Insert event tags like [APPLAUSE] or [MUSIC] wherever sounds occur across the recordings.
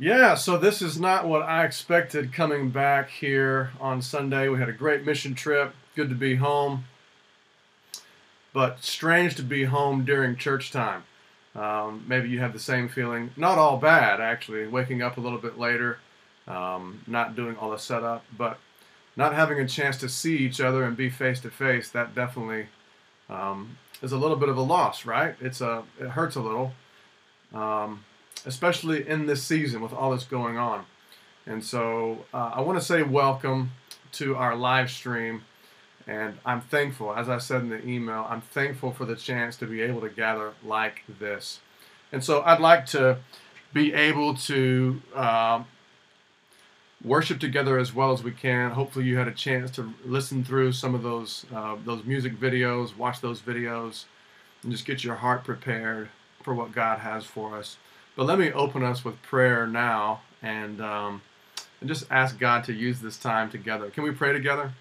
Yeah, so this is not what I expected coming back here on Sunday. We had a great mission trip. Good to be home. But strange to be home during church time. Um, maybe you have the same feeling. Not all bad, actually. Waking up a little bit later, um, not doing all the setup, but not having a chance to see each other and be face to face. That definitely um, is a little bit of a loss, right? It's a it hurts a little. Um, especially in this season with all that's going on. And so uh, I want to say welcome to our live stream. And I'm thankful, as I said in the email, I'm thankful for the chance to be able to gather like this. And so I'd like to be able to uh, worship together as well as we can. Hopefully, you had a chance to listen through some of those uh, those music videos, watch those videos, and just get your heart prepared for what God has for us. But let me open us with prayer now and, um, and just ask God to use this time together. Can we pray together?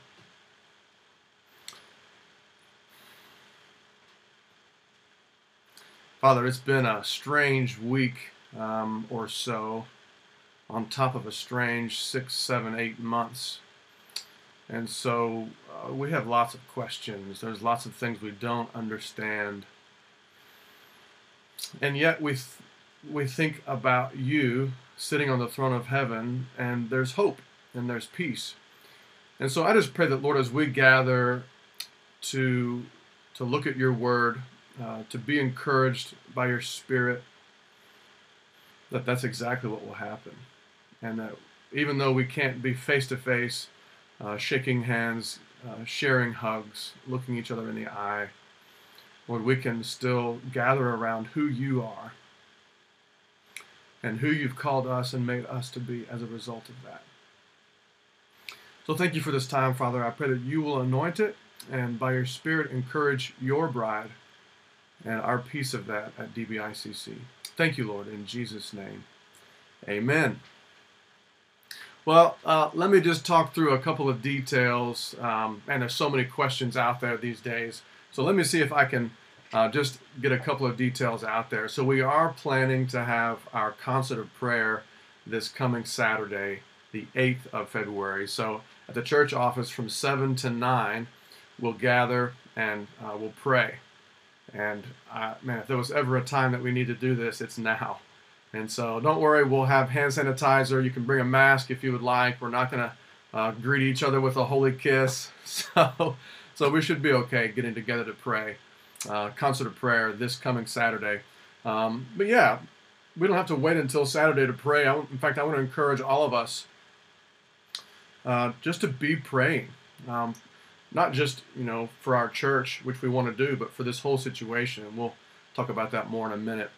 Father, it's been a strange week um, or so, on top of a strange six, seven, eight months. And so uh, we have lots of questions. There's lots of things we don't understand. And yet we, th- we think about you sitting on the throne of heaven, and there's hope and there's peace. And so I just pray that, Lord, as we gather to to look at your word, uh, to be encouraged by your spirit, that that's exactly what will happen. And that even though we can't be face to face, shaking hands, uh, sharing hugs, looking each other in the eye, Lord, we can still gather around who you are and who you've called us and made us to be as a result of that. So thank you for this time, Father. I pray that you will anoint it and by your Spirit encourage your bride and our piece of that at DBICC. Thank you, Lord, in Jesus' name. Amen. Well, uh, let me just talk through a couple of details, um, and there's so many questions out there these days. So let me see if I can uh, just get a couple of details out there. So we are planning to have our concert of prayer this coming Saturday, the 8th of February. So at the church office from 7 to 9, we'll gather and uh, we'll pray. And uh, man, if there was ever a time that we need to do this, it's now. And so don't worry, we'll have hand sanitizer. You can bring a mask if you would like. We're not going to uh, greet each other with a holy kiss. [LAUGHS] So, so we should be okay getting together to pray uh, concert of prayer this coming Saturday. Um, but yeah, we don't have to wait until Saturday to pray. In fact, I want to encourage all of us uh, just to be praying, um, not just you know for our church, which we want to do, but for this whole situation. And we'll talk about that more in a minute.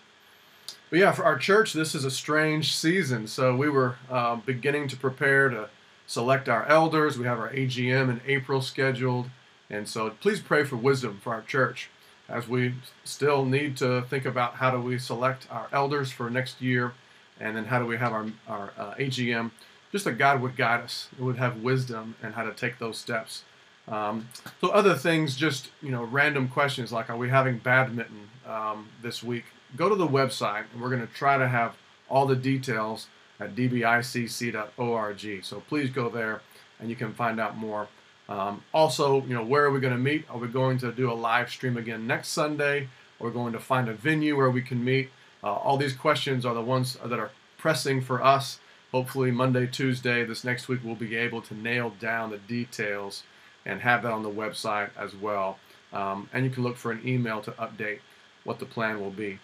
But yeah, for our church, this is a strange season. So we were uh, beginning to prepare to select our elders. We have our AGM in April scheduled. And so please pray for wisdom for our church as we still need to think about how do we select our elders for next year, and then how do we have our, our uh, AGM, just that God would guide us, would have wisdom and how to take those steps. Um, so other things, just you know, random questions like, are we having badminton um, this week? Go to the website, and we're going to try to have all the details at dbicc.org. So please go there, and you can find out more. Um, also, you know, where are we going to meet? Are we going to do a live stream again next Sunday? We're going to find a venue where we can meet. Uh, all these questions are the ones that are pressing for us. Hopefully, Monday, Tuesday, this next week, we'll be able to nail down the details and have that on the website as well. Um, and you can look for an email to update what the plan will be.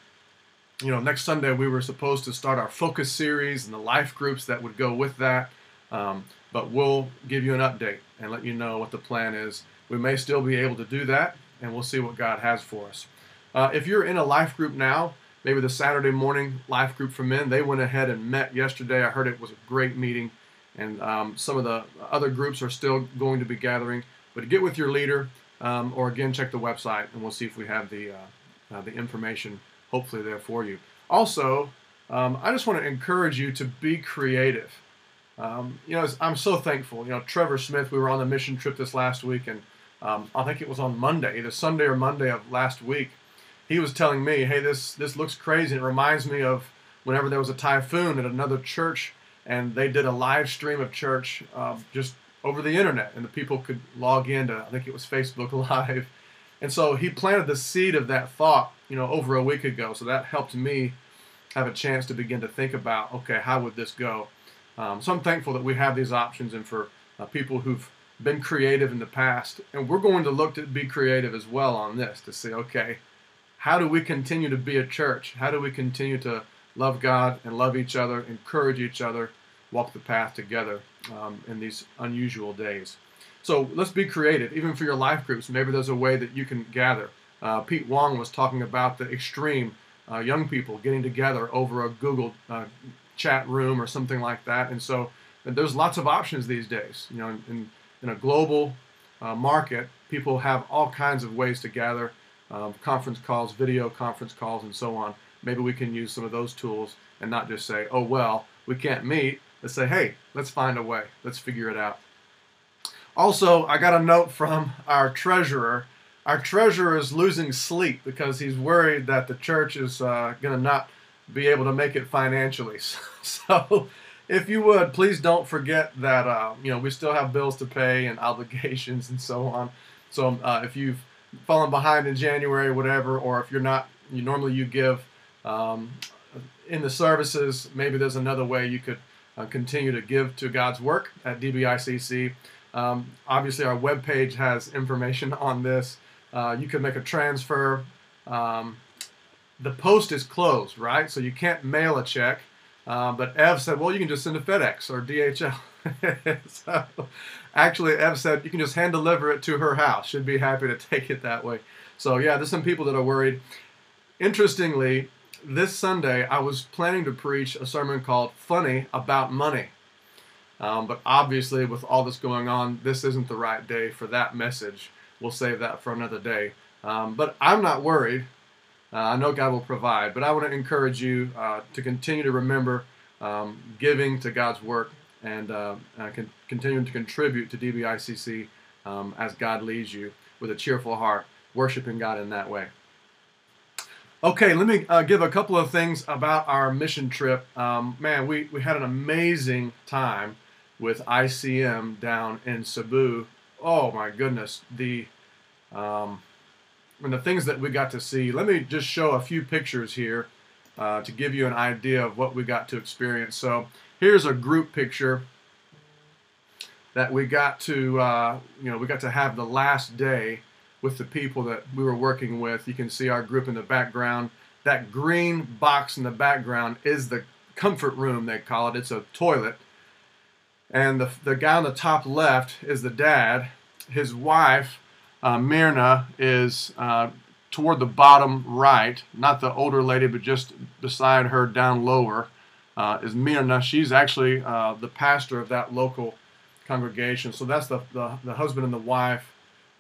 You know, next Sunday we were supposed to start our focus series and the life groups that would go with that. Um, but we'll give you an update and let you know what the plan is. We may still be able to do that, and we'll see what God has for us. Uh, if you're in a life group now, maybe the Saturday morning life group for men, they went ahead and met yesterday. I heard it was a great meeting, and um, some of the other groups are still going to be gathering. But get with your leader, um, or again, check the website, and we'll see if we have the uh, uh, the information hopefully there for you. Also, um, I just want to encourage you to be creative. Um, you know, I'm so thankful. You know, Trevor Smith, we were on the mission trip this last week, and um, I think it was on Monday, either Sunday or Monday of last week. He was telling me, "Hey, this this looks crazy. It reminds me of whenever there was a typhoon at another church, and they did a live stream of church uh, just over the internet, and the people could log into, I think it was Facebook [LAUGHS] Live. And so he planted the seed of that thought, you know, over a week ago. So that helped me have a chance to begin to think about, okay, how would this go? Um, so I'm thankful that we have these options and for uh, people who've been creative in the past. And we're going to look to be creative as well on this to say, okay, how do we continue to be a church? How do we continue to love God and love each other, encourage each other, walk the path together um, in these unusual days? So let's be creative, even for your life groups. Maybe there's a way that you can gather. Uh, Pete Wong was talking about the extreme uh, young people getting together over a Google uh, chat room or something like that. And so there's lots of options these days. You know, in, in a global uh, market, people have all kinds of ways to gather um, conference calls, video conference calls, and so on. Maybe we can use some of those tools and not just say, oh, well, we can't meet. Let's say, hey, let's find a way. Let's figure it out. Also, I got a note from our treasurer. Our treasurer is losing sleep because he's worried that the church is uh, going to not be able to make it financially. [LAUGHS] So, if you would, please don't forget that uh, you know we still have bills to pay and obligations [LAUGHS] and so on. So, uh, if you've fallen behind in January, whatever, or if you're not, you normally you give um, in the services. Maybe there's another way you could uh, continue to give to God's work at DBICC. Um, obviously, our webpage has information [LAUGHS] on this. Uh, you can make a transfer. Um, the post is closed, right? So you can't mail a check. Uh, but Ev said, well, you can just send a FedEx or DHL. [LAUGHS] so actually, Ev said you can just hand deliver it to her house. She'd be happy to [LAUGHS] take it that way. So yeah, there's some people that are worried. Interestingly, this Sunday I was planning to preach a sermon called "Funny About Money," um, but obviously with all this going on, this isn't the right day for that message. We'll save that for another day. Um, but I'm not worried uh, I know God will provide, but I want to encourage you uh, to continue to remember um, giving to God's work and uh, uh con- continuing to contribute to DBICC um, as God leads you with a cheerful heart, worshiping God in that way. Okay, let me uh, give a couple of things about our mission trip. Um, man, we, we had an amazing time with ICM down in Cebu. Oh my goodness, the um, and the things that we got to see. Let me just show a few pictures here uh, to give you an idea of what we got to experience. So here's a group picture that we got to, uh, you know, we got to have the last day with the people that we were working with. You can see our group in the background. That green box in the background is the comfort room, they call it. It's a toilet. And the, the guy on the top left is the dad. His wife uh, Myrna is uh, toward the bottom right, not the older lady, but just beside her down lower uh, is Myrna. She's actually uh, the pastor of that local congregation. So that's the, the, the husband and the wife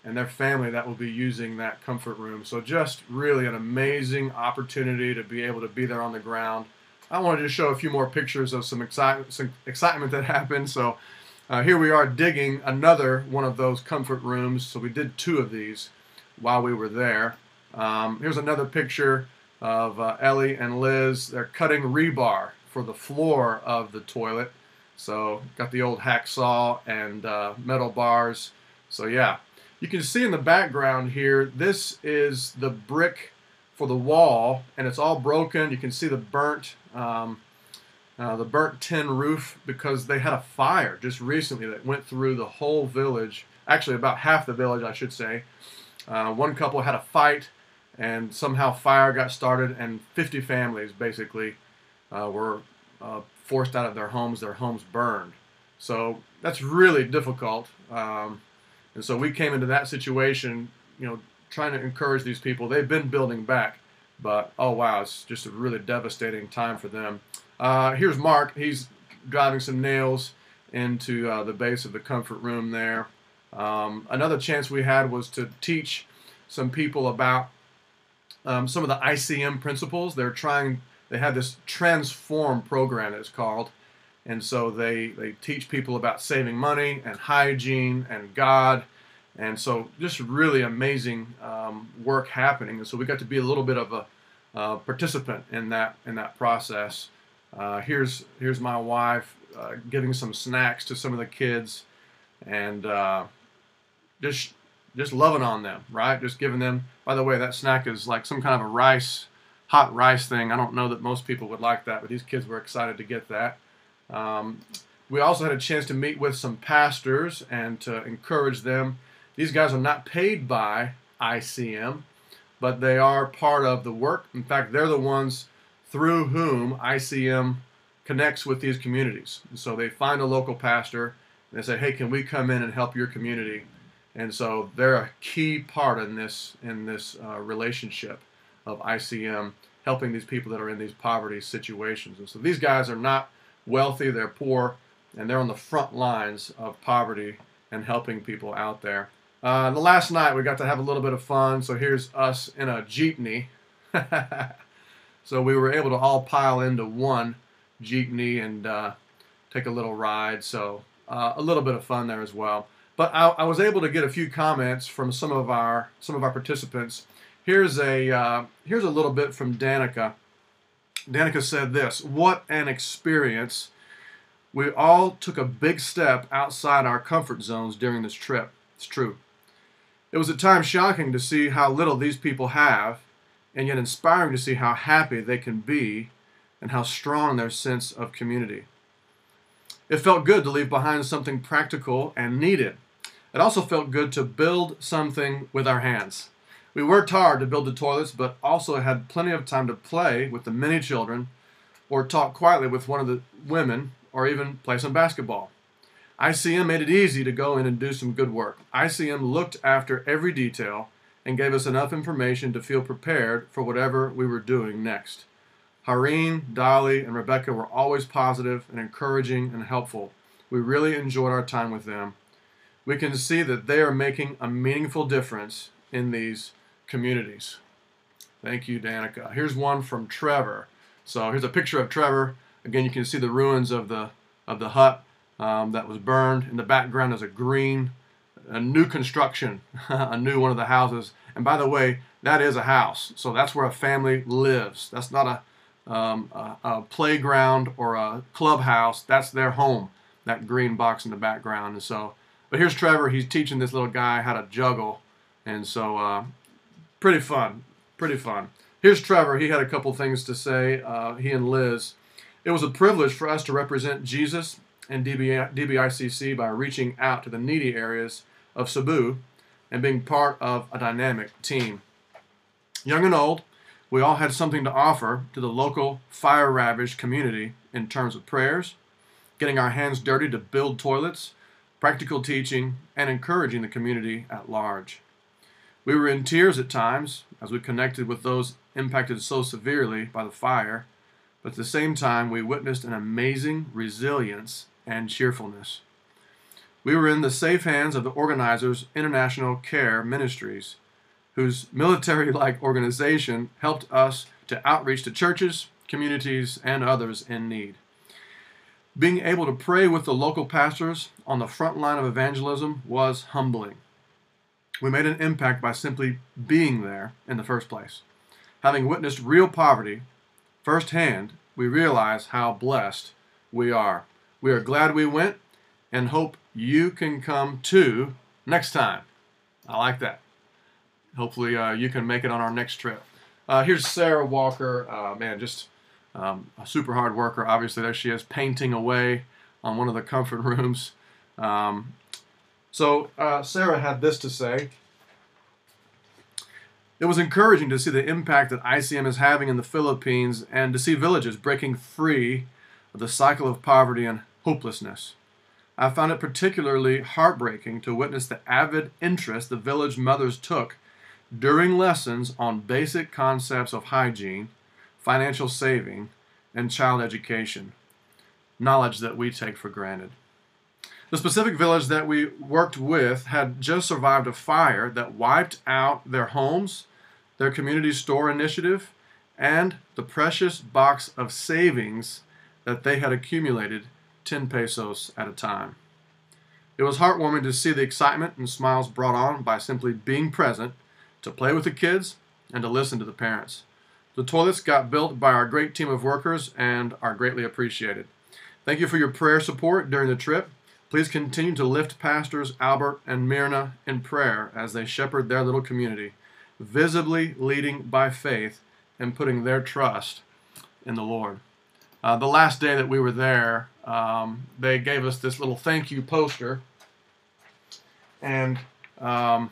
and their family that will be using that comfort room. So just really an amazing opportunity to be able to be there on the ground. I wanted to show a few more pictures of some, excite- some excitement that [LAUGHS] happened. So uh, here we are digging another one of those comfort rooms. So we did two of these while we were there. Um, here's another picture of uh, Ellie and Liz. They're cutting rebar for the floor of the toilet. So got the old hacksaw and uh, metal bars. So yeah, you can see in the background here, this is the brick for the wall and it's all broken. You can see the burnt um, uh, the burnt tin roof because they had a fire just recently that went through the whole village. Actually, about half the village, I should say. Uh, one couple had a fight, and somehow fire got started, and 50 families basically uh, were uh, forced out of their homes. Their homes burned. So that's really difficult. Um, and so we came into that situation, you know, trying to encourage these people. They've been building back, but oh wow, it's just a really devastating time for them. Uh, here's Mark. He's driving some nails into uh, the base of the comfort room there. Um, another chance we had was to teach some people about um, some of the ICM principles. They're trying. They have this transform program. It's called, and so they they teach people about saving money and hygiene and God. And so, just really amazing um, work happening. And so, we got to be a little bit of a uh, participant in that in that process. Uh, here's here's my wife uh, giving some snacks to some of the kids, and uh, just just loving on them, right? Just giving them. By the way, that snack is like some kind of a rice, hot rice thing. I don't know that most people would like that, but these kids were excited to get that. Um, we also had a chance to meet with some pastors and to encourage them. These guys are not paid by ICM, but they are part of the work. In fact, they're the ones through whom ICM connects with these communities. And so they find a local pastor and they say, "Hey, can we come in and help your community?" And so they're a key part in this in this uh, relationship of ICM helping these people that are in these poverty situations. And so these guys are not wealthy; they're poor, and they're on the front lines of poverty and helping people out there. Uh, the last night we got to have a little bit of fun. So here's us in a jeepney. [LAUGHS] so we were able to all pile into one jeepney and uh, take a little ride. So uh, a little bit of fun there as well. But I, I, was able to get a few comments from some of our some of our participants. Here's a uh, here's a little bit from Danica. Danica said this: "What an experience! We all took a big step outside our comfort zones during this trip. It's true. It was at times shocking to see how little these people have, and yet inspiring to see how happy they can be and how strong their sense of community. It felt good to leave behind something practical and needed. It also felt good to build something with our hands. We worked hard to build the toilets, but also had plenty of time to play with the many children or talk quietly with one of the women or even play some basketball. ICM made it easy to go in and do some good work. ICM looked after every detail and gave us enough information to feel prepared for whatever we were doing next. Hareen, Dolly, and Rebecca were always positive and encouraging and helpful. We really enjoyed our time with them. We can see that they are making a meaningful difference in these communities. Thank you, Danica. Here's one from Trevor. So here's a picture of Trevor. Again, you can see the ruins of the of the hut um, that was burned. In the background is a green, a new construction, [LAUGHS] a new one of the houses. And by the way, that is a house. So that's where a family lives. That's not a, um, a, a playground or a clubhouse. That's their home, that green box in the background. And so, but here's Trevor. He's teaching this little guy how to juggle. And so, uh, pretty fun. Pretty fun. Here's Trevor. He had a couple things to say, uh, he and Liz. It was a privilege for us to represent Jesus and DB, DBICC by reaching out to the needy areas of Cebu and being part of a dynamic team. Young and old, we all had something to offer to the local fire ravaged community in terms of prayers, getting our hands dirty to build toilets, practical teaching, and encouraging the community at large. We were in tears at times as we connected with those impacted so severely by the fire, but at the same time, we witnessed an amazing resilience and cheerfulness. We were in the safe hands of the organizers International Care Ministries, whose military like organization helped us to outreach to churches, communities, and others in need. Being able to pray with the local pastors on the front line of evangelism was humbling. We made an impact by simply being there in the first place. Having witnessed real poverty firsthand, we realize how blessed we are. We are glad we went and hope you can come too next time. I like that. Hopefully, uh, you can make it on our next trip. Uh, here's Sarah Walker. Uh, man, just um, a super hard worker. Obviously, there she is painting away on one of the comfort [LAUGHS] rooms. Um, so, uh, Sarah had this to say. It was encouraging to see the impact that ICM is having in the Philippines and to see villages breaking free of the cycle of poverty and hopelessness. I found it particularly heartbreaking to witness the avid interest the village mothers took during lessons on basic concepts of hygiene, financial saving, and child education, knowledge that we take for granted. The specific village that we worked with had just survived a fire that wiped out their homes, their community store initiative, and the precious box of savings that they had accumulated 10 pesos at a time. It was heartwarming to see the excitement and smiles brought on by simply being present, to play with the kids, and to listen to the parents. The toilets got built by our great team of workers and are greatly appreciated. Thank you for your prayer support during the trip. Please continue to lift Pastors Albert and Myrna in prayer as they shepherd their little community, visibly leading by faith and putting their trust in the Lord. Uh, the last day that we were there, um, they gave us this little thank you poster. And um,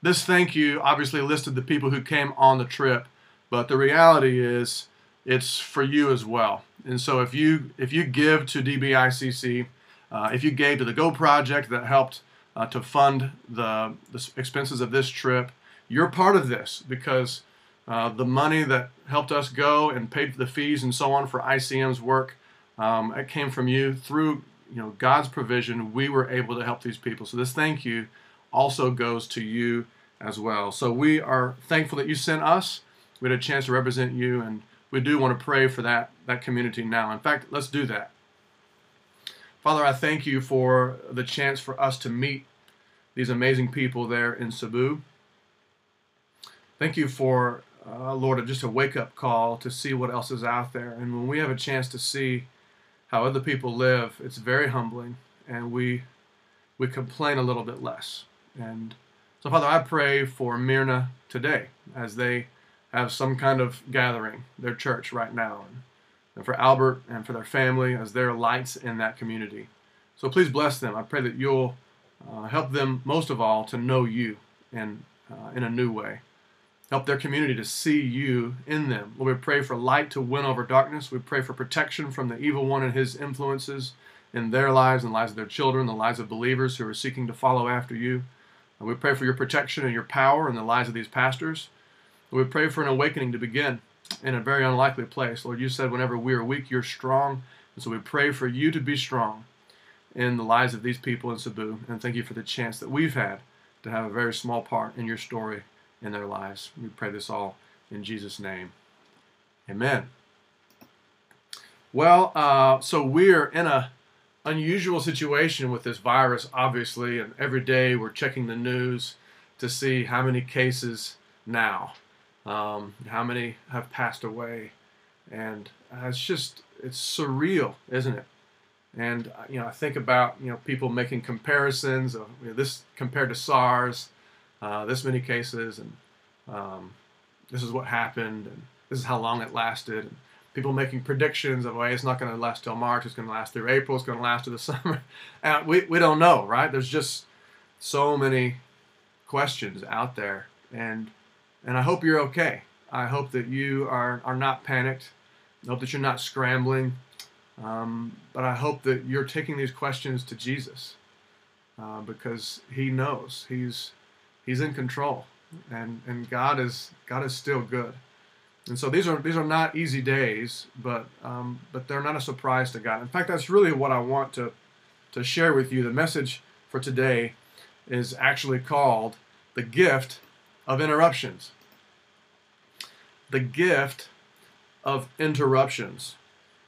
this thank you obviously listed the people who came on the trip, but the reality is it's for you as well. And so if you if you give to DBICC, uh, if you gave to the Go Project that helped uh, to fund the, the expenses of this trip, you're part of this because uh, the money that helped us go and paid for the fees and so on for ICM's work, um, it came from you through you know God's provision. We were able to help these people. So this thank you also goes to you as well. So we are thankful that you sent us. We had a chance to represent you, and we do want to pray for that that community now. In fact, let's do that. Father, I thank you for the chance for us to meet these amazing people there in Cebu. Thank you for, uh, Lord, just a wake up call to see what else is out there. And when we have a chance to see how other people live, it's very humbling, and we we complain a little bit less. And so, Father, I pray for Myrna today as they have some kind of gathering, their church right now, and for Albert and for their family as they're lights in that community. So please bless them. I pray that you'll uh, help them most of all to know you and uh, in a new way. Help their community to see you in them. Lord, we pray for light to win over darkness. We pray for protection from the evil one and his influences in their lives and the lives of their children, the lives of believers who are seeking to follow after you. And we pray for your protection and your power in the lives of these pastors. we pray for an awakening to begin in a very unlikely place. Lord, you said whenever we are weak, you're strong. And so we pray for you to be strong in the lives of these people in Cebu. And thank you for the chance that we've had to have a very small part in your story in their lives. We pray this all in Jesus' name. Amen. Well, uh, so we're in a unusual situation with this virus, obviously, and every day we're checking the news to see how many cases now, um, how many have passed away, and uh, it's just it's surreal, isn't it? And uh, you know, I think about you know people making comparisons of you know, this compared to SARS, uh, this many cases, and um, this is what happened, and this is how long it lasted. And, people making predictions of, well, it's not going to last till March, it's going to last through April, it's going to last through the [LAUGHS] summer. And we, we don't know, right? There's just so many questions out there. And, and I hope you're okay. I hope that you are, are not panicked. I hope that you're not scrambling. Um, but I hope that you're taking these questions to Jesus uh, because He knows He's He's in control, and and God is God is still good. And so these are these are not easy days, but um, but they're not a surprise to God. In fact, that's really what I want to to share with you. The message for today is actually called the gift of interruptions. The gift of interruptions.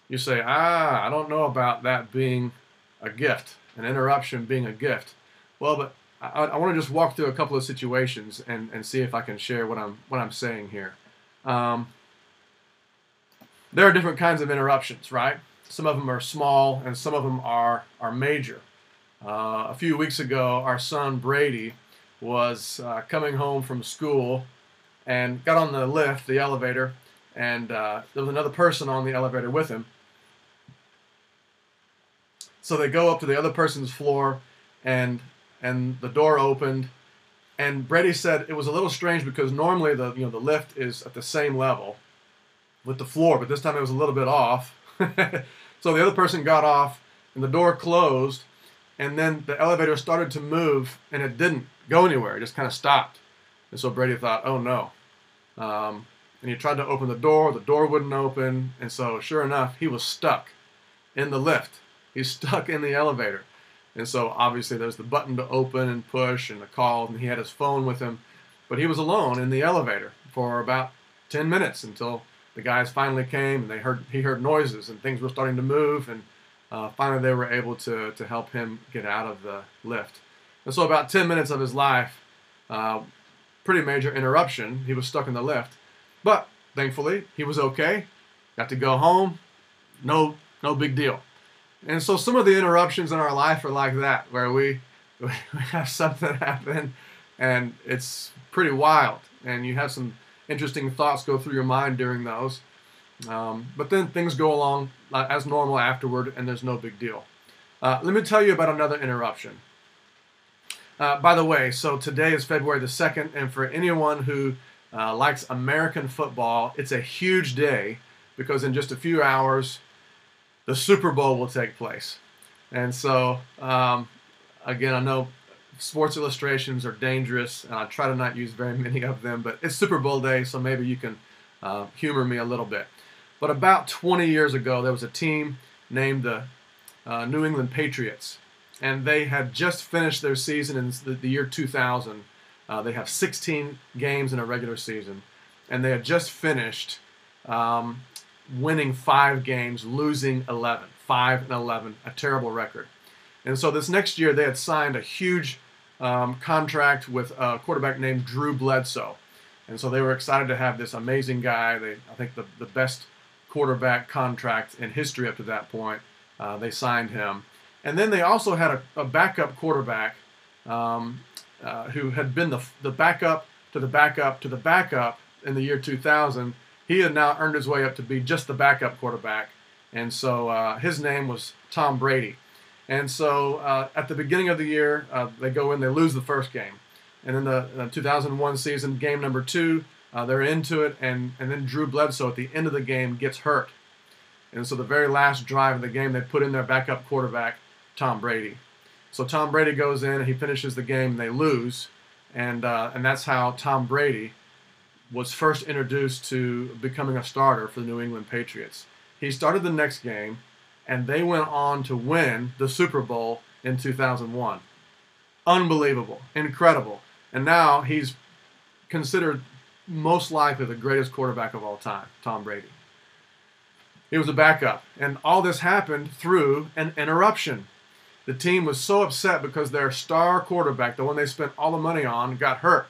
You say, ah, I don't know about that being a gift, an interruption being a gift. Well, but I, I want to just walk through a couple of situations and, and see if I can share what I'm what I'm saying here. Um, there are different kinds of interruptions, right? Some of them are small and some of them are, are major. Uh, a few weeks ago, our son Brady was uh, coming home from school and got on the lift, the elevator, and uh, there was another person on the elevator with him. So they go up to the other person's floor, and and the door opened, and Brady said it was a little strange because normally the you know the lift is at the same level with the floor, but this time it was a little bit off. [LAUGHS] so the other person got off and the door closed, and then the elevator started to move and it didn't go anywhere. It just kind of stopped. And so Brady thought, oh no. Um, and he tried to open the door, the door wouldn't open, and so sure enough, he was stuck in the lift. He's stuck in the elevator. And so obviously there's the button to open and push and the call, and he had his phone with him. But he was alone in the elevator for about 10 minutes until the guys finally came and they heard he heard noises and things were starting to move and uh, finally they were able to, to help him get out of the lift. And so about 10 minutes of his life, uh, pretty major interruption. He was stuck in the lift. But thankfully, he was okay. Got to go home. No, no big deal. And so some of the interruptions in our life are like that, where we, [LAUGHS] we have something happen and it's pretty wild. And you have some interesting thoughts go through your mind during those. Um, but then things go along as normal afterward, and there's no big deal. Uh, let me tell you about another interruption. Uh, by the way, so today is February the 2nd, and for anyone who uh, likes American football, it's a huge day because in just a few hours, the Super Bowl will take place. And so, um, again, I know sports illustrations are dangerous, and I try to not use very [LAUGHS] many of them, but it's Super Bowl day, so maybe you can uh, humor me a little bit. But about 20 years ago, there was a team named the uh, New England Patriots, and they had just finished their season in the, year 2000. Uh, they have 16 games in a regular season, and they had just finished um, winning five games, losing 11. 5 and 11, a terrible record. And so this next year, they had signed a huge um, contract with a quarterback named Drew Bledsoe. And so they were excited to have this amazing guy. They, I think, the, the best quarterback contract in history up to that point. Uh, they signed him. And then they also had a, a backup quarterback um, uh, who had been the, the backup to the backup to the backup in the year 2000. He had now earned his way up to be just the backup quarterback. And so uh, his name was Tom Brady. And so uh, at the beginning of the year, uh, they go in, they lose the first game. And then the, the 2001 season, game number two, uh, they're into it, and, and then Drew Bledsoe at the end of the game gets hurt. And so the very last drive of the game, they put in their backup quarterback, Tom Brady. So Tom Brady goes in and he finishes the game, and they lose. And, uh, and that's how Tom Brady was first introduced to becoming a starter for the New England Patriots. He started the next game, and they went on to win the Super Bowl in 2001. Unbelievable, incredible. And now he's considered most likely the greatest quarterback of all time, Tom Brady. He was a backup. And all this happened through an interruption. The team was so upset because their star quarterback, the one they spent all the money on, got hurt.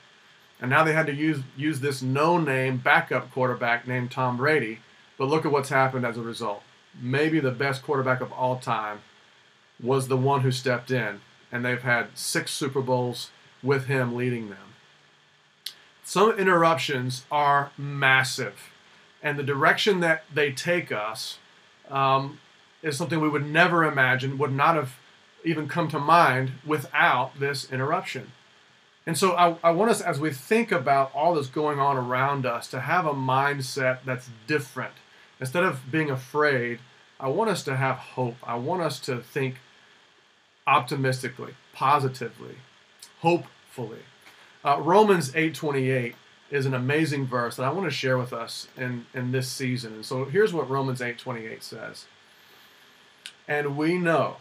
And now they had to use, use this no name backup quarterback named Tom Brady. But look at what's happened as a result. Maybe the best quarterback of all time was the one who stepped in. And they've had six Super Bowls with him leading them. Some interruptions are massive, and the direction that they take us um, is something we would never imagine, would not have even come to mind without this interruption. And so I, I, want us, as we think about all that's going on around us, to have a mindset that's different. Instead of being afraid, I want us to have hope. I want us to think optimistically, positively, hopefully. Uh, Romans 8:28 is an amazing verse that I want to share with us in, in this season. And so here's what Romans 8:28 says. And we know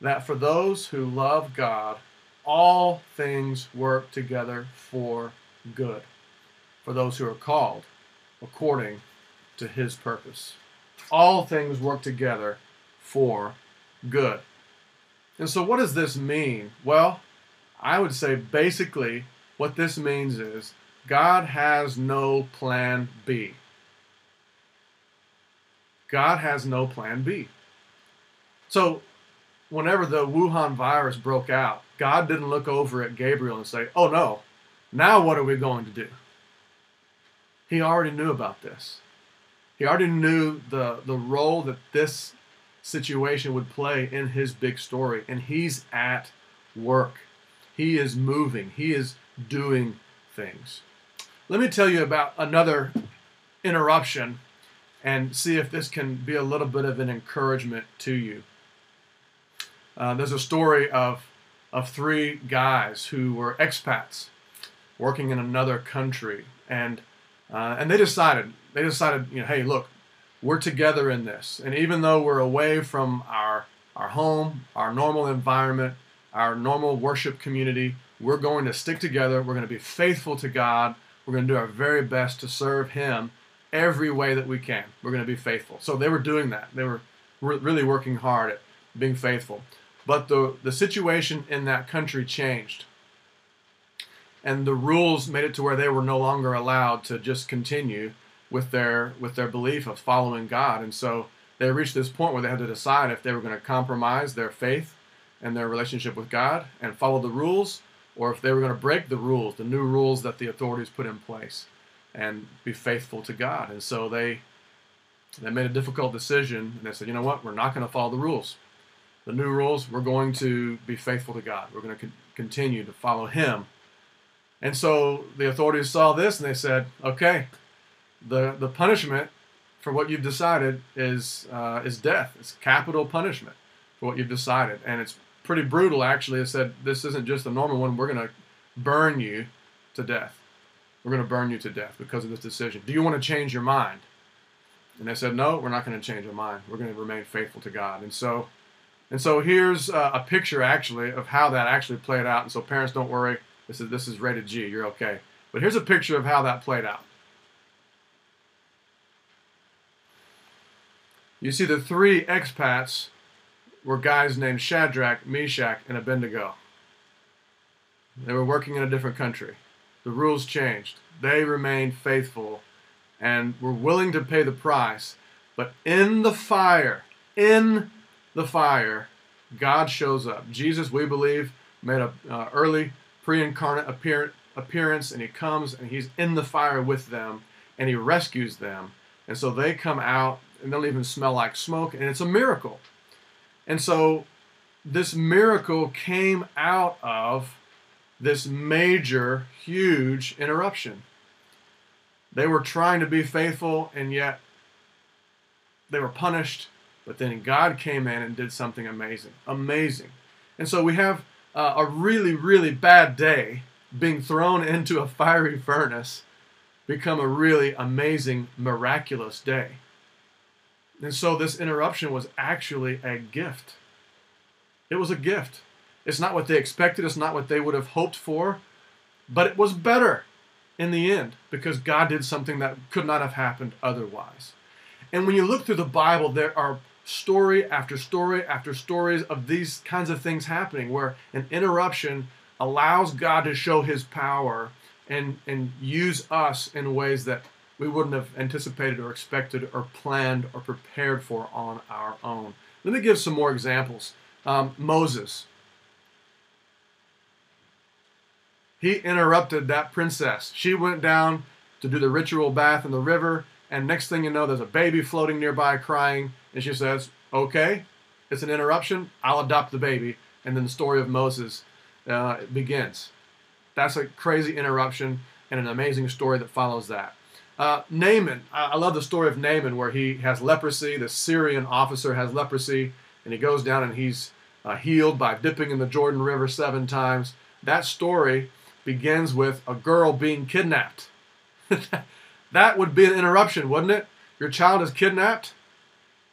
that for those who love God, all things work together for good, for those who are called according to his purpose. All things work together for good. And so, what does this mean? Well, I would say basically what this means is God has no plan B. God has no plan B. So, whenever the Wuhan virus broke out, God didn't look over at Gabriel and say, Oh no, now what are we going to do? He already knew about this. He already knew the, the role that this situation would play in his big story, and he's at work. He is moving, He is doing things. Let me tell you about another interruption and see if this can be a little bit of an encouragement to you. Uh, there's a story of, of three guys who were expats working in another country, and uh, and they decided they decided you know hey look we're together in this, and even though we're away from our our home, our normal environment, our normal worship community. We're going to stick together. We're going to be faithful to God. We're going to do our very best to serve Him every way that we can. We're going to be faithful. So they were doing that. They were really working hard at being faithful. But the, the situation in that country changed. and the rules made it to where they were no longer allowed to just continue with their with their belief of following God. And so they reached this point where they had to decide if they were going to compromise their faith and their relationship with God and follow the rules, or if they were going to break the rules, the new rules that the authorities put in place, and be faithful to God. And so they they made a difficult decision, and they said, you know what, we're not going to follow the rules. The new rules, we're going to be faithful to God. We're going to con- continue to follow Him. And so the authorities saw this, and they said, okay, the the punishment for what you've decided is uh, is death. It's capital punishment for what you've decided, and it's pretty brutal. Actually, it said this isn't just a normal one. We're going to burn you to death. We're going to burn you to death because of this decision. Do you want to change your mind? And they said, no, we're not going to change our mind. We're going to remain faithful to God. And so, and so here's uh, a picture actually of how that actually played out. And so parents, don't worry. This is this is rated G. You're okay. But here's a picture of how that played out. You see, the three expats were guys named Shadrach, Meshach, and Abednego. They were working in a different country. The rules changed. They remained faithful and were willing to pay the price. But in the fire, in the fire, God shows up. Jesus, we believe, made an uh, early pre-incarnate appear- appearance, and he comes and he's in the fire with them, and he rescues them. And so they come out and they'll even smell like smoke, and it's a miracle. And so this miracle came out of this major, huge interruption. They were trying to be faithful, and yet they were punished. But then God came in and did something amazing. Amazing. And so we have uh, a really, really bad day being thrown into a fiery furnace become a really amazing, miraculous day. And so this interruption was actually a gift. It was a gift. It's not what they expected, it's not what they would have hoped for, but it was better in the end because God did something that could not have happened otherwise. And when you look through the Bible, there are story after story after stories of these kinds of things happening where an interruption allows God to show his power and, and use us in ways that we wouldn't have anticipated or expected or planned or prepared for on our own. Let me give some more examples. Um, Moses. He interrupted that princess. She went down to do the ritual bath in the river, and next thing you know, there's a baby floating nearby crying, and she says, Okay, it's an interruption. I'll adopt the baby. And then the story of Moses uh, begins. That's a crazy interruption and an amazing story that follows that. Uh, Naaman, I love the story of Naaman where he has leprosy. The Syrian officer has leprosy, and he goes down and he's uh, healed by dipping in the Jordan River seven times. That story begins with a girl being kidnapped. [LAUGHS] that would be an interruption, wouldn't it? Your child is kidnapped,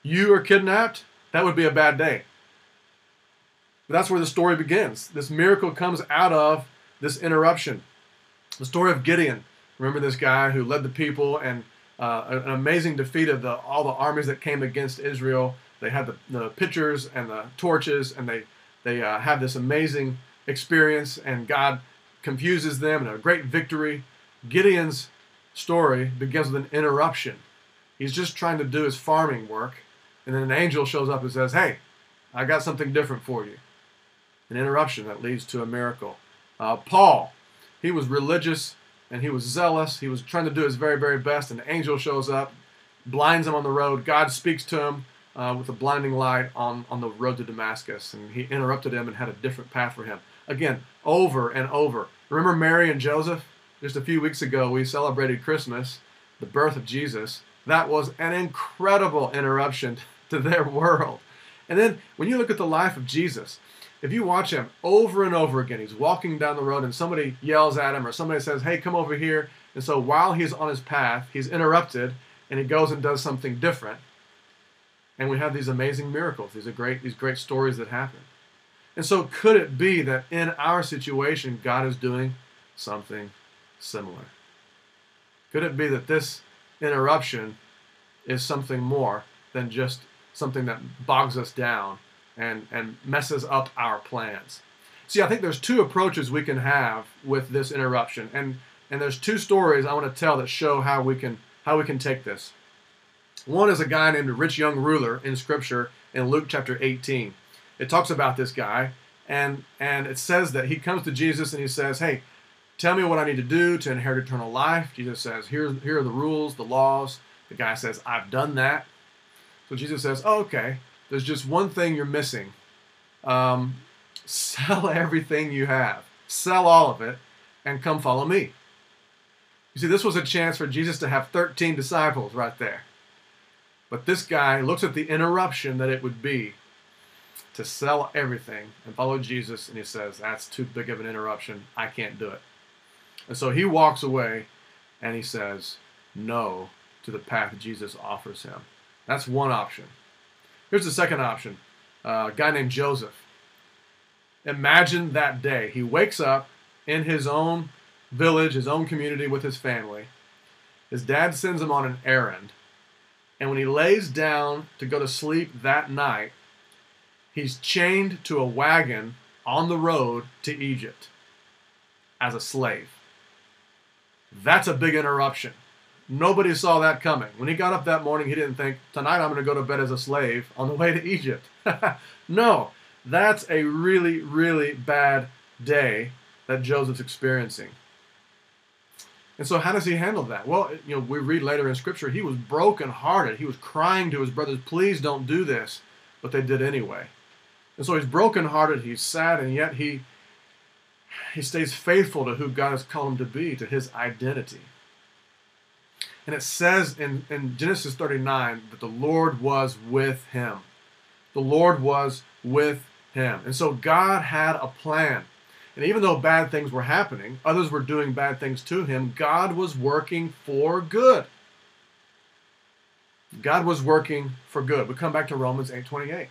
you are kidnapped. That would be a bad day. But that's where the story begins. This miracle comes out of this interruption. The story of Gideon. Remember this guy who led the people and uh, an amazing defeat of the, all the armies that came against Israel. They had the, the pitchers and the torches, and they they uh, have this amazing experience, and God confuses them and a great victory. Gideon's story begins with an interruption. He's just trying to do his farming work, and then an angel shows up and says, "Hey, I got something different for you." An interruption that leads to a miracle. Uh, Paul, he was religious and he was zealous. He was trying to do his very, very best, and the angel shows up, blinds him on the road. God speaks to him uh, with a blinding light on, on the road to Damascus, and he interrupted him and had a different path for him. Again, over and over. Remember Mary and Joseph? Just a few weeks ago, we celebrated Christmas, the birth of Jesus. That was an incredible interruption to their world. And then when you look at the life of Jesus, if you watch him over and over again, he's walking down the road and somebody yells at him or somebody says, Hey, come over here. And so while he's on his path, he's interrupted and he goes and does something different. And we have these amazing miracles, these are great, these great stories that happen. And so could it be that in our situation, God is doing something similar? Could it be that this interruption is something more than just something that bogs us down and, and messes up our plans. See, I think there's two approaches we can have with this interruption, and and there's two stories I want to tell that show how we can how we can take this. One is a guy named a rich young ruler in Scripture in Luke chapter 18. It talks about this guy, and and it says that he comes to Jesus and he says, "Hey, tell me what I need to do to inherit eternal life." Jesus says, "Here, here are the rules, the laws." The guy says, "I've done that." So Jesus says, oh, "Okay, there's just one thing you're missing. Um, sell [LAUGHS] everything you have, sell all of it, and come follow me." You see, this was a chance for Jesus to have 13 disciples right there. But this guy looks at the interruption that it would be to sell everything and follow Jesus, and he says, That's too big of an interruption. I can't do it. And so he walks away and he says no to the path Jesus offers him. That's one option. Here's the second option uh, a guy named Joseph. Imagine that day. He wakes up in his own village, his own community with his family. His dad sends him on an errand. And when he lays down to go to sleep that night, he's chained to a wagon on the road to Egypt as a slave. That's a big interruption. Nobody saw that coming. When he got up that morning, he didn't think, tonight I'm going to go to bed as a slave on the [LAUGHS] way to Egypt. [LAUGHS] no, that's a really, really bad day that Joseph's experiencing. And so, how does he handle that? Well, you know, we read later in Scripture, he was brokenhearted. He was crying to his brothers, please don't do this. But they did anyway. And so he's brokenhearted, he's sad, and yet he, he stays faithful to who God has called him to be, to his identity. And it says in, in Genesis 39 that the Lord was with him. The Lord was with him. And so God had a plan. And even though bad things were happening, others were doing bad things to him, God was working for good. God was working for good. We come back to Romans 8:28.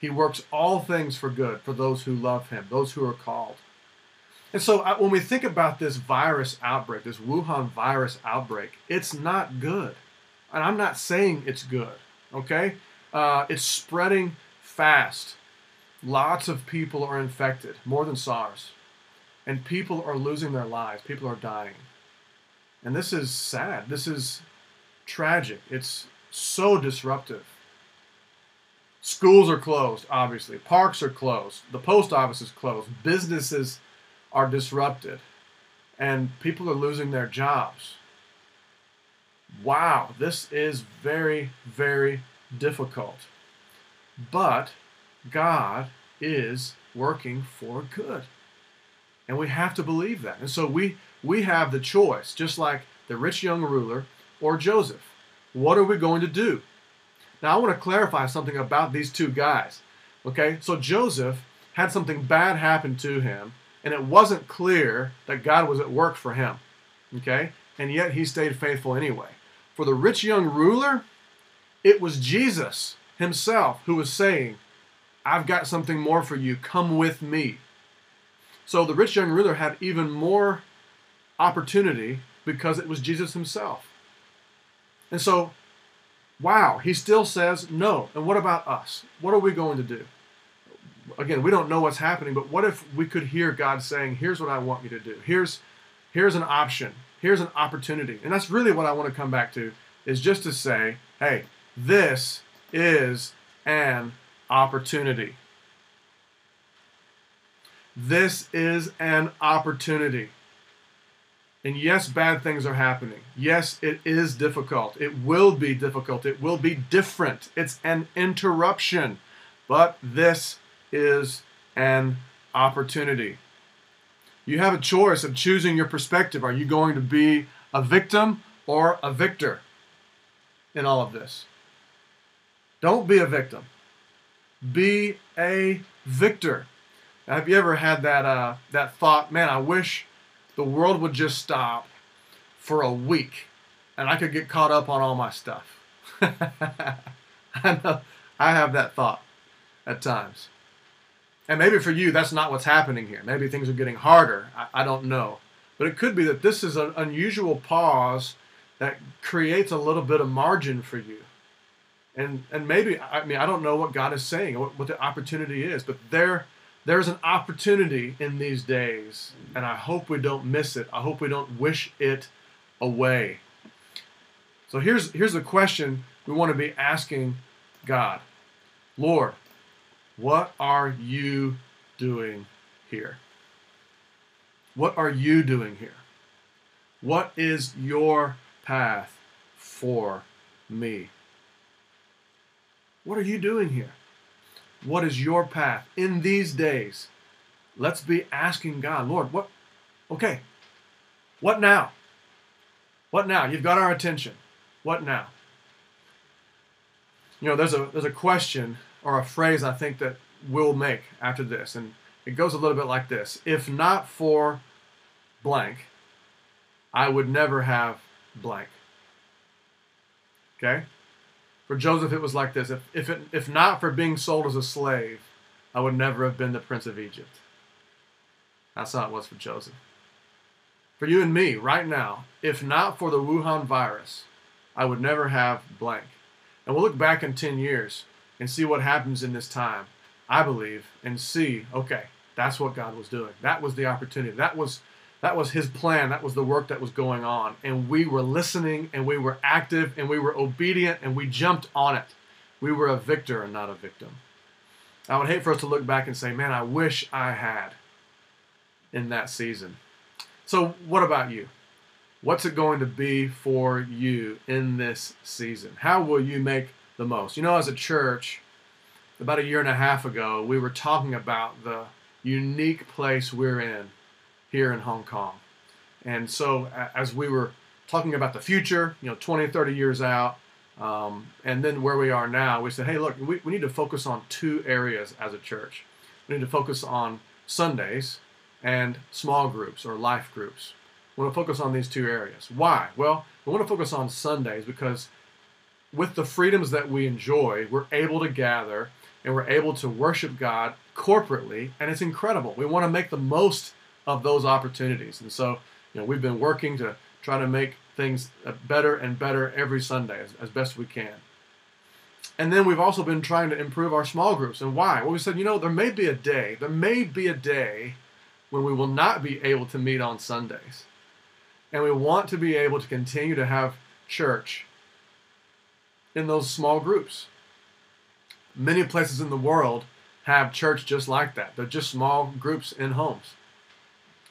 He works all things for good for those who love him, those who are called. And so uh, when we think about this virus outbreak, this Wuhan virus outbreak, it's not good. And I'm not saying it's good, okay? Uh, it's spreading fast. Lots of people are infected, more than SARS. And people are losing their lives. People are dying. And this is sad. This is tragic. It's so disruptive. Schools are closed, obviously. Parks are closed. The post office is closed. Businesses are disrupted. And people are losing their jobs. Wow, this is very, very difficult. But God is working for good. And we have to believe that. And so we we have the choice, just like the rich young ruler or Joseph. What are we going to do? Now I want to clarify something about these two guys. Okay? So Joseph had something bad happen to him, and it wasn't clear that God was at work for him. Okay? And yet he stayed faithful anyway. For the rich young ruler, it was Jesus himself who was saying, I've got something more for you. Come with me. So the rich young ruler had even more opportunity because it was Jesus himself. And so, wow, he still says no. And what about us? What are we going to do? Again, we don't know what's happening, but what if we could hear God saying, "Here's what I want you to do. Here's here's an option. Here's an opportunity." And that's really what I want to come back to is just to say, "Hey, this is an opportunity. This is an opportunity. And yes, bad things are happening. Yes, it is difficult. It will be difficult. It will be different. It's an interruption. But this is an opportunity. You have a choice of choosing your perspective. Are you going to be a victim or a victor in all of this? Don't be a victim be a victor. have you ever had that uh, that thought, man, I wish the world would just stop for a week and I could get caught up on all my stuff. [LAUGHS] I know I have that thought at times. And maybe for you, that's not what's happening here. Maybe things are getting harder. I, I don't know. But it could be that this is an unusual pause that creates a little bit of margin for you and and maybe I mean I don't know what God is saying, what, what the opportunity is, but there there's an opportunity in these days, and I hope we don't miss it. I hope we don't wish it away. So here's here's the question we want to be asking God. Lord, what are you doing here? What are you doing here? What is your path for me? What are you doing here? What is your path in these days? Let's be asking God, Lord, what? Okay, what now? What now? You've got our attention. What now? You know, there's a there's a question or a phrase I think that we'll make after this, and it goes a little bit like this: If not for blank, I would never have blank. Okay? For Joseph, it was like this: If if it, if not for being sold as a slave, I would never have been the prince of Egypt. That's how it was for Joseph. For you and me, right now, if not for the Wuhan virus, I would never have blank. And we'll look back in 10 years and see what happens in this time, I believe, and see, okay, that's what God was doing. That was the opportunity. That was that was his plan. That was the work that was going on. And we were listening and we were active and we were obedient and we jumped on it. We were a victor and not a victim. I would hate for us to look back and say, man, I wish I had in that season. So, what about you? What's it going to be for you in this season? How will you make the most? You know, as a church, about a year and a half ago, we were talking about the unique place we're in here in Hong Kong. And so, as we were talking about the future, you know, 20, 30 years out, um, and then where we are now, we said, hey, look, we, we need to focus on two areas as a church. We need to focus on Sundays and small groups or life groups. We want to focus on these two areas. Why? Well, we want to focus on Sundays because with the freedoms that we enjoy, we're able to gather and we're able to worship God corporately, and it's incredible. We want to make the most of those opportunities. And so, you know, we've been working to try to make things uh, better and better every Sunday as, as best we can. And then we've also been trying to improve our small groups. And why? Well, we said, you know, there may be a day, there may be a day when we will not be able to meet on Sundays. And we want to be able to continue to have church in those small groups. Many places in the world have church just like that. They're just small groups in homes.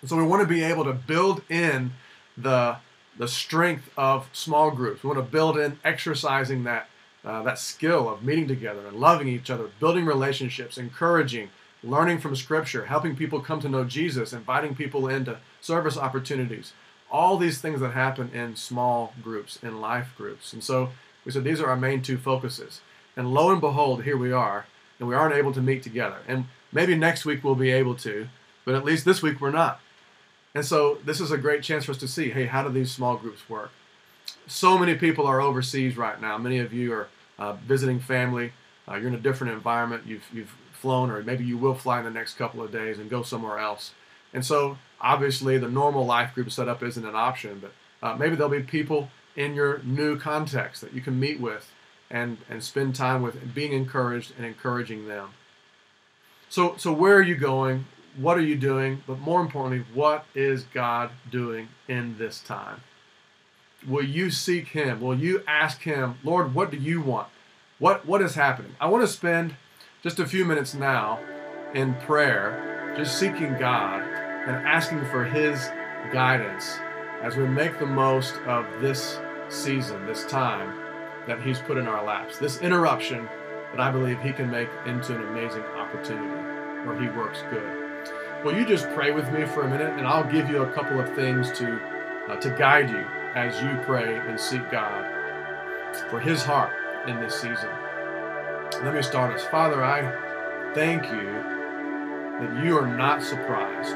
So we want to be able to build in the, the strength of small groups. We want to build in exercising that, uh, that skill of meeting together and loving each other, building relationships, encouraging, learning from Scripture, helping people come to know Jesus, inviting people into service opportunities. All these things that happen in small groups, in life groups. And so we said these are our main two focuses. And lo and behold, here we are, and we aren't able to meet together. And maybe next week we'll be able to, but at least this week we're not. And so this is a great chance for us to see, hey, how do these small groups work? So many people are overseas right now. Many of you are uh, visiting family. Uh, you're in a different environment. You've, you've flown, or maybe you will fly in the next couple of days and go somewhere else. And so obviously the normal life group setup isn't an option, but uh, maybe there'll be people in your new context that you can meet with and, and spend time with, being encouraged and encouraging them. So, so where are you going? what are you doing? But more importantly, what is God doing in this time? Will you seek Him? Will you ask Him, Lord, what do you want? What, what is happening? I want to spend just a few minutes now in prayer, just seeking God and asking for His guidance as we make the most of this season, this time that He's put in our laps, this interruption that I believe He can make into an amazing opportunity where He works good. Will you just pray with me for a minute, and I'll give you a couple of things to uh, to guide you as you pray and seek God for His heart in this season. Let me start us. Father, I thank you that you are not surprised,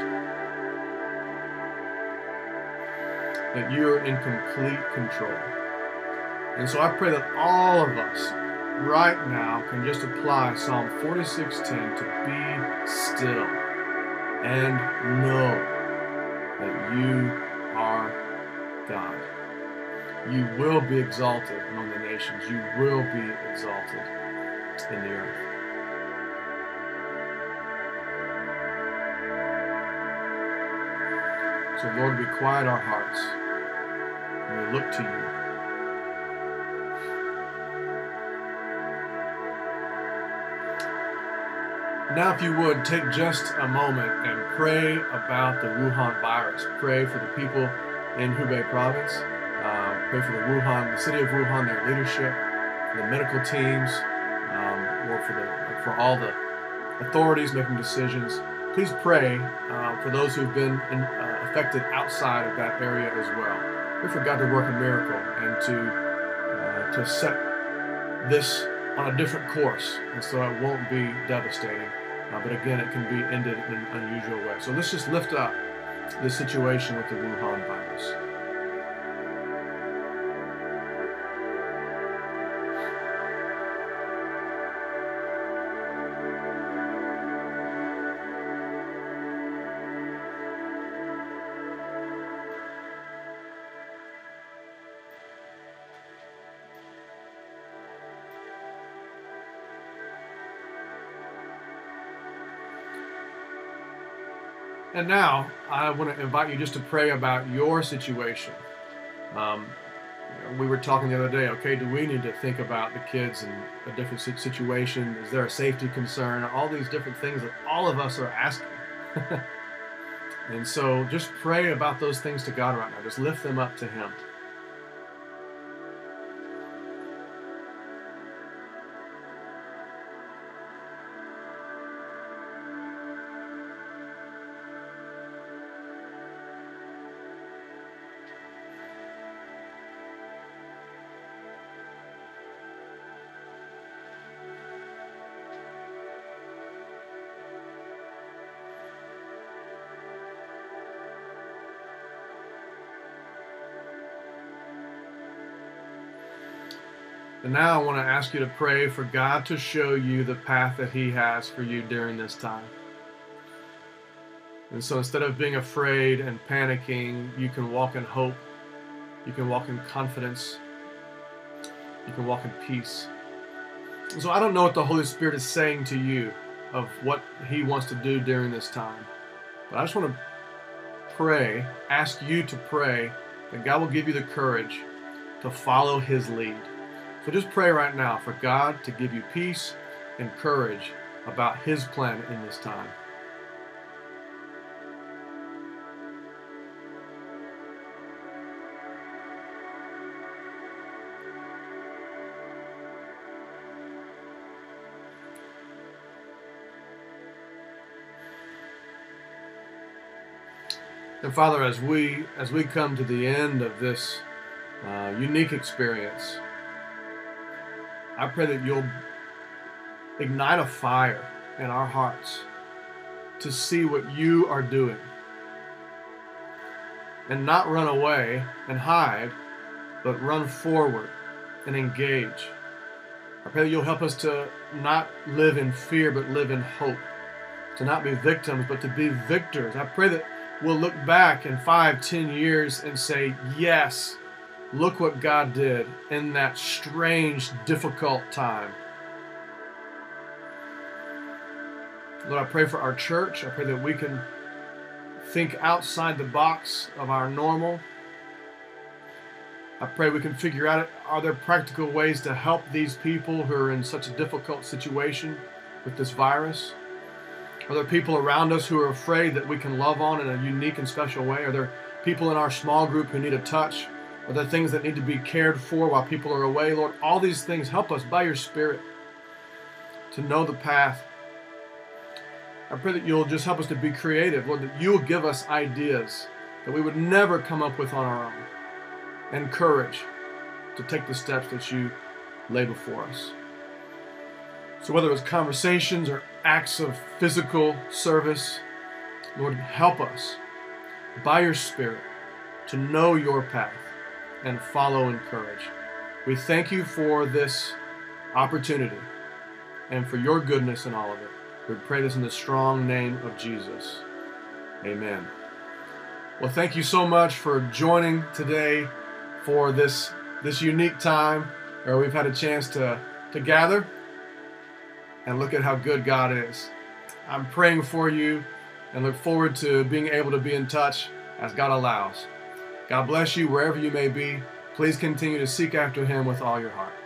that you are in complete control. And so I pray that all of us right now can just apply Psalm 46:10 to be still and know that you are God. You will be exalted among the nations. You will be exalted in the earth. So, Lord, we quiet our hearts and we look to you. Now, if you would, take just a moment and pray about the Wuhan virus. Pray for the people in Hubei province. Uh, pray for the Wuhan, the city of Wuhan, their leadership, the medical teams, um, or for the for all the authorities making decisions. Please pray uh, for those who've been in, uh, affected outside of that area as well. Pray for God to work a miracle and to uh, to set this on a different course, and so it won't be devastating. Uh, but again, it can be ended in an unusual way. So let's just lift up the situation with the Wuhan virus. And now I want to invite you just to pray about your situation. Um, we were talking the other day. Okay, do we need to think about the kids in a different situation? Is there a safety concern? All these different things that all of us are asking. [LAUGHS] and so, just pray about those things to God right now. Just lift them up to Him. And now I want to ask you to pray for God to show you the path that He has for you during this time. And so instead of being afraid and panicking, you can walk in hope. You can walk in confidence. You can walk in peace. So I don't know what the Holy Spirit is saying to you of what He wants to do during this time. But I just want to pray, ask you to pray that God will give you the courage to follow His lead. So just pray right now for God to give you peace and courage about His plan in this time. And Father, as we as we come to the end of this uh, unique experience, I pray that you'll ignite a fire in our hearts to see what you are doing and not run away and hide, but run forward and engage. I pray that you'll help us to not live in fear, but live in hope. To not be victims, but to be victors. I pray that we'll look back in five, ten years and say, Yes, Look what God did in that strange, difficult time. Lord, I pray for our church. I pray that we can think outside the box of our normal. I pray we can figure out are there practical ways to help these people who are in such a difficult situation with this virus? Are there people around us who are afraid that we can love on in a unique and special way? Are there people in our small group who need a touch? Are there things that need to be cared for while people are away? Lord, all these things help us by your Spirit to know the path. I pray that you'll just help us to be creative, Lord, that you'll give us ideas that we would never come up with on our own, and courage to take the steps that you lay before us. So, whether it's conversations or acts of physical service, Lord, help us by your Spirit to know your path and follow in courage. We thank you for this opportunity and for your goodness in all of it. We pray this in the strong name of Jesus. Amen. Well, thank you so much for joining today for this this unique time where we've had a chance to, to gather and look at how good God is. I'm praying for you and look forward to being able to be in touch as God allows. God bless you wherever you may be. Please continue to seek after Him with all your heart.